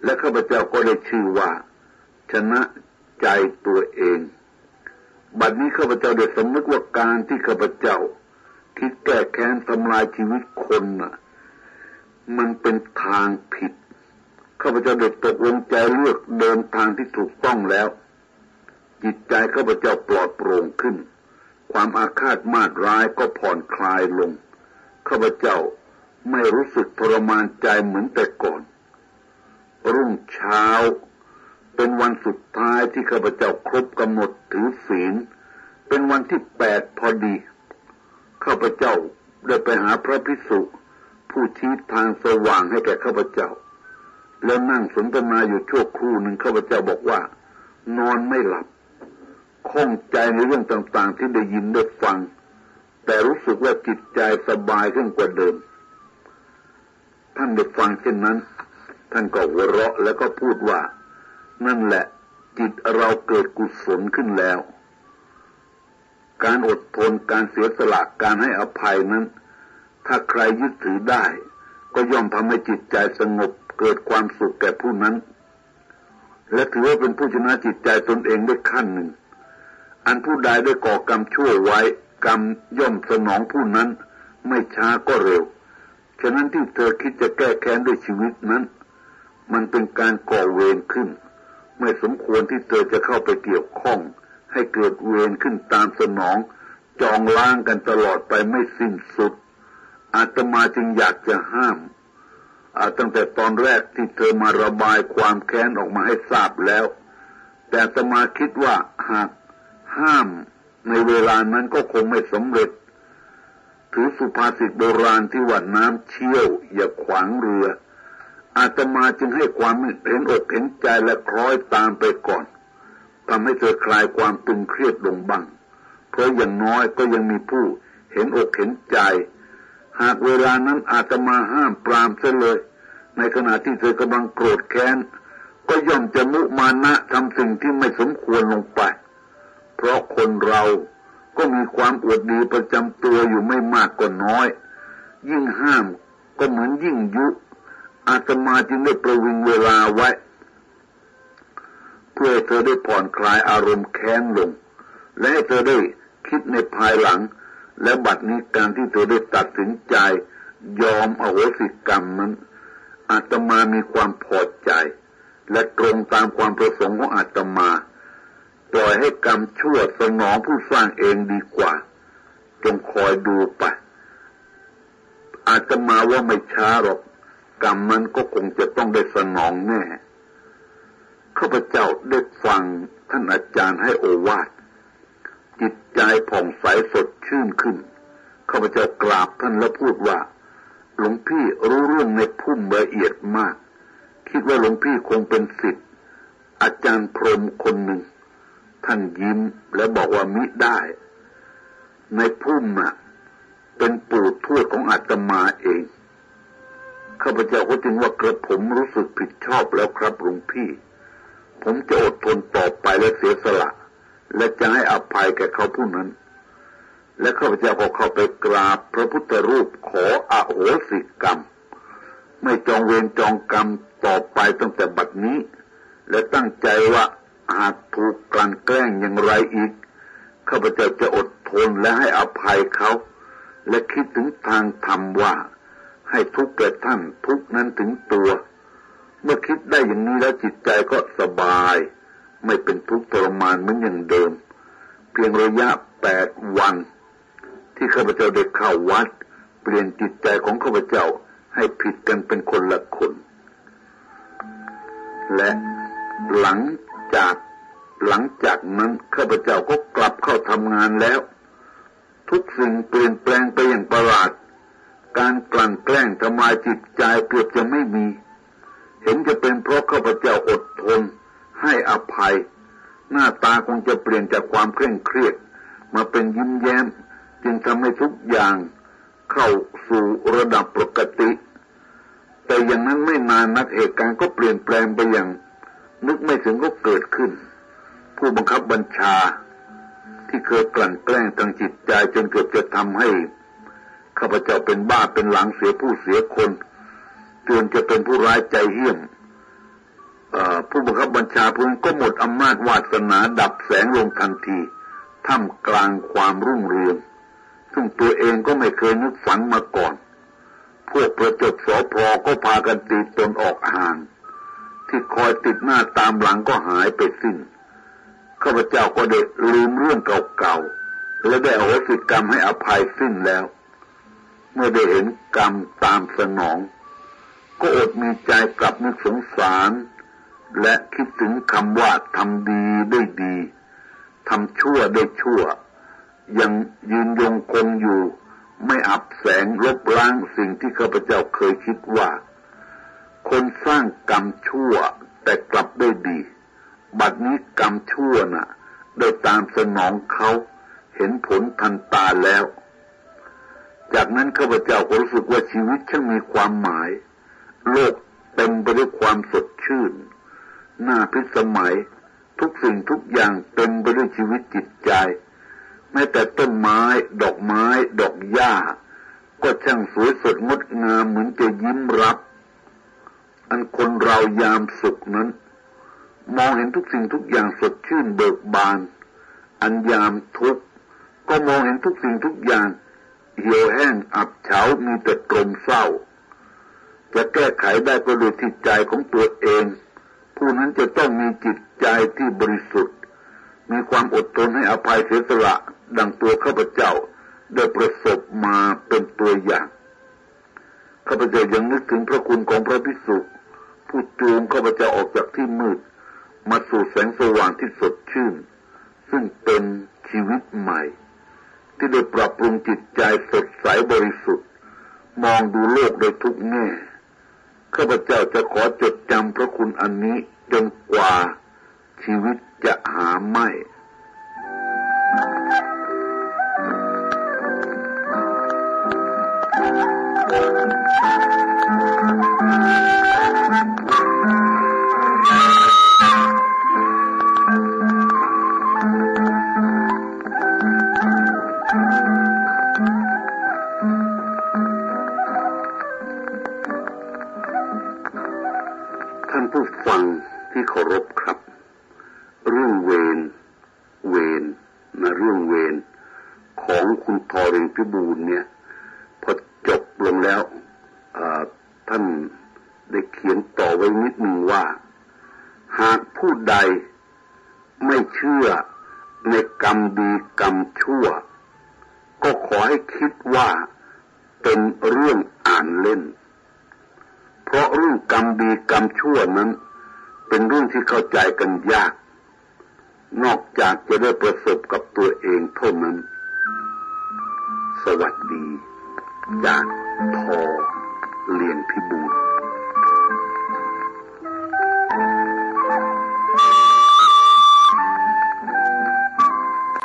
และข้าพเจ้าก็ได้ชื่อว่า ชนะใจตัวเอง บัดนี้ข้าพเจ้าได้สำนึกว่าการที่ข้าพเจ้า คิดแก้แค้นทำลายชีวิตคนน่ะ มันเป็นทางผิด ข้าพเจ้าได้ตกลงใจเลือกเดินทางที่ถูกต้องแล้ว จิตใจข้าพเจ้าปลอดโปร่งขึ้น ความอาฆาตมาดร้ายก็ผ่อนคลายลงข้าพเจ้าไม่รู้สึกทรมานใจเหมือนแต่ก่อน รุ่งเช้าเป็นวันสุดท้ายที่ข้าพเจ้าครบกำหนดถือศีล เป็นวันที่แปดพอดีข้าพเจ้าได้ไปหาพระพิสุผู้ชี้ทางสว่างให้แก่ข้าพเจ้า แล้วนั่งสนทนาอยู่ชั่วครู่หนึ่งข้าพเจ้าบอกว่า นอนไม่หลับ ข้องใจในเรื่องต่างๆ ที่ได้ยินได้ฟัง แต่รู้สึกว่าจิตใจสบายขึ้นกว่าเดิม ท่านได้ฟังเช่นนั้น ท่านก็หัวเราะแล้วก็พูดว่า นั่นแหละ จิตเราเกิดกุศลขึ้นแล้ว การอดทนการเสียสละการให้อภัยนั้น ถ้าใครยึดถือได้ ก็ย่อมทำให้จิตใจสงบเกิดความสุขแก่ผู้นั้น และถือว่าเป็นผู้ชนะจิตใจตนเองด้วยขั้นหนึ่ง อันผู้ใดได้ก่อกรรมชั่วไว้ กรรมย่อมสนองผู้นั้น ไม่ช้าก็เร็ว ฉะนั้นที่เธอคิดจะแก้แค้นด้วยชีวิตนั้น มันเป็นการก่อเวรขึ้น ไม่สมควรที่เธอจะเข้าไปเกี่ยวข้อง ให้เกิดเวรขึ้นตามสนอง จองล้างกันตลอดไปไม่สิ้นสุด อาตมาจึงอยากจะห้ามอาตั้งแต่ตอนแรกที่เธอมาระบายความแค้นออกมาให้ทราบแล้ว แต่อาตมาคิดว่าหาก ห้ามในเวลานั้นก็คงไม่สำเร็จ ถือสุภาษิตโบราณที่ว่าน้ำเชี่ยว อย่าขวางเรือ อาตมาจึงให้ความเห็นอกเห็นใจและคล้อยตามไปก่อนทำให้เธอคลายความตึงเครียดลงบ้างเพราะอย่างน้อยก็ยังมีผู้เห็นอกเห็นใจ หากเวลานั้นอาตมาห้ามปรามเสียเลย ในขณะที่เธอกำลังโกรธแค้น ก็ย่อมจะมุมานะทำสิ่งที่ไม่สมควรลงไป เพราะคนเราก็มีความอวดดีประจำตัวอยู่ไม่มากก็น้อย ยิ่งห้ามก็เหมือนยิ่งยุอาตมาจึงได้ประวิงเวลาไว้ เพื่อเธอได้ผ่อนคลายอารมณ์แค้นลง และให้เธอได้คิดในภายหลัง และบัดนี้การที่เธอได้ตัดสินใจ ยอมอโหสิกรรมนั้นอาตมามีความพอใจ และตรงตามความประสงค์ของอาตมา ปล่อยให้กรรมชั่วสนองผู้สร้างเองดีกว่า จงคอยดูไปอาตมาว่าไม่ช้าหรอก กรรมมันก็คงจะต้องได้สนองแน่ข้าพเจ้าได้ฟังท่านอาจารย์ให้โอวาทจิตใจผ่องใสสดชื่นขึ้นข้าพเจ้ากราบท่านแล้วพูดว่า หลวงพี่รู้เรื่องในพุ่มละเอียดมาก คิดว่าหลวงพี่คงเป็นสิทธิ์อาจารย์พรมคนหนึ่ง ท่านยิ้มและบอกว่ามิได้ ในพุ่มน่ะเป็นปู่ทวดของอาตมาเองข้าพเจ้าก็จึงว่ากระผมรู้สึกผิดชอบแล้วครับหลวงพี่ ผมจะอดทนต่อไปและเสียสละ และจะให้อภัยแก่เขาผู้นั้น และข้าพเจ้าก็เข้าไปกราบพระพุทธรูปขออโหสิกรรม ไม่จองเวรจองกรรมต่อไปตั้งแต่บัดนี้ และตั้งใจว่า หากถูกกลั่นแกล้งอย่างไรอีกข้าพเจ้าจะอดทนและให้อภัยเขา และคิดถึงทางธรรมว่า ให้ทุกแก่ท่านทุกนั้นถึงตัว เมื่อคิดได้อย่างนี้แล้วจิตใจก็สบาย ไม่เป็นทุกข์ทรมานเหมือนอย่างเดิม เพียงระยะแปดวัน ที่ข้าพเจ้าได้เข้าวัด เปลี่ยนจิตใจของข้าพเจ้าให้ผิดกันเป็นคนละคน และหลัง จาก หลังจากนั้นข้าพเจ้าก็กลับเข้าทำงานแล้ว ทุกสิ่งเปลี่ยนแปลงไปอย่างประหลาด การกลั่นแกล้งทำลายจิตใจเกือบจะไม่มี เห็นจะเป็นเพราะข้าพเจ้าอดทน ให้อภัย หน้าตาคงจะเปลี่ยนจากความเคร่งเครียด มาเป็นยิ้มแย้ม จึงทำให้ทุกอย่างเข้าสู่ระดับปกติ แต่อย่างนั้นไม่นานนักเหตุการณ์ก็เปลี่ยนแปลงไปอย่าง นึกไม่ถึงก็เกิดขึ้น ผู้บังคับบัญชาที่เคยกลั่นแกล้งทางจิตใจจนเกือบจะทำให้ข้าพเจ้าเป็นบ้าเป็นหลังเสียผู้เสียคนจนจะเป็นผู้ร้ายใจเหี้ยมผู้บังคับบัญชาผู้นั้นก็หมดอำนาจวาสนาดับแสงลงทันทีท่ามกลางความรุ่งเรือง ซึ่งตัวเองก็ไม่เคยนึกฝันมาก่อน พวกประจบสอพอก็พากันตีตนออกห่าง ที่คอยติดหน้าตามหลังก็หายไปสิ้นข้าพเจ้าก็ได้ลืมเรื่องเก่าๆและได้อโหสิกรรมให้อภัยสิ้นแล้ว เมื่อได้เห็นกรรมตามสนอง ก็อดมีใจกลับนึกสงสาร และคิดถึงคำว่าทำดีได้ดีทำชั่วได้ชั่ว ยังยืนยงคงอยู่ ไม่อับแสงลบล้างสิ่งที่ข้าพเจ้าเคยคิดว่า คนสร้างกรรมชั่วแต่กลับได้ดี บัดนี้กรรมชั่วนะ่ะได้ตามสนองเขาเห็นผลทันตาแล้ว จากนั้นข้าพเจ้าก็รู้สึกว่าชีวิตช่างมีความหมาย โลกเต็มไปด้วยความสดชื่น หน้าพิสมัย ทุกสิ่งทุกอย่างเต็มไปด้วยชีวิตจิตใจ แม้แต่ต้นไม้ ดอกไม้ ดอกหญ้า ก็ช่างสวยสดงดงามเหมือนจะยิ้มรับ อันคนเรายามสุขนั้น มองเห็นทุกสิ่งทุกอย่างสดชื่นเบิกบาน อันยามทุกข์ก็มองเห็นทุกสิ่งทุกอย่างเหี่ยวแห้งอับเฉา มีแต่ตรมเศร้า จะแก้ไขได้ก็โดยที่ใจของตัวเอง ผู้นั้นจะต้องมีจิตใจที่บริสุทธิ์ มีความอดทนให้อภัยเสียสละดังตัวข้าพเจ้าได้ประสบมาเป็นตัวอย่างข้าพเจ้ายังนึกถึงพระคุณของพระพิสุ ผู้จูงข้าพเจ้าออกจากที่มืด มาสู่แสงสว่างที่สดชื่น ซึ่งเป็นชีวิตใหม่ ที่ได้ปรับปรุงจิตใจสดใสบริสุทธิ์ มองดูโลกโดยทุกแง่ข้าพเจ้าจะขอจดจำพระคุณอันนี้จนกว่าชีวิตจะหาไม่ ได้ประสบกับตัวเองเท่านั้น สวัสดี จากทอเรียนพิบูล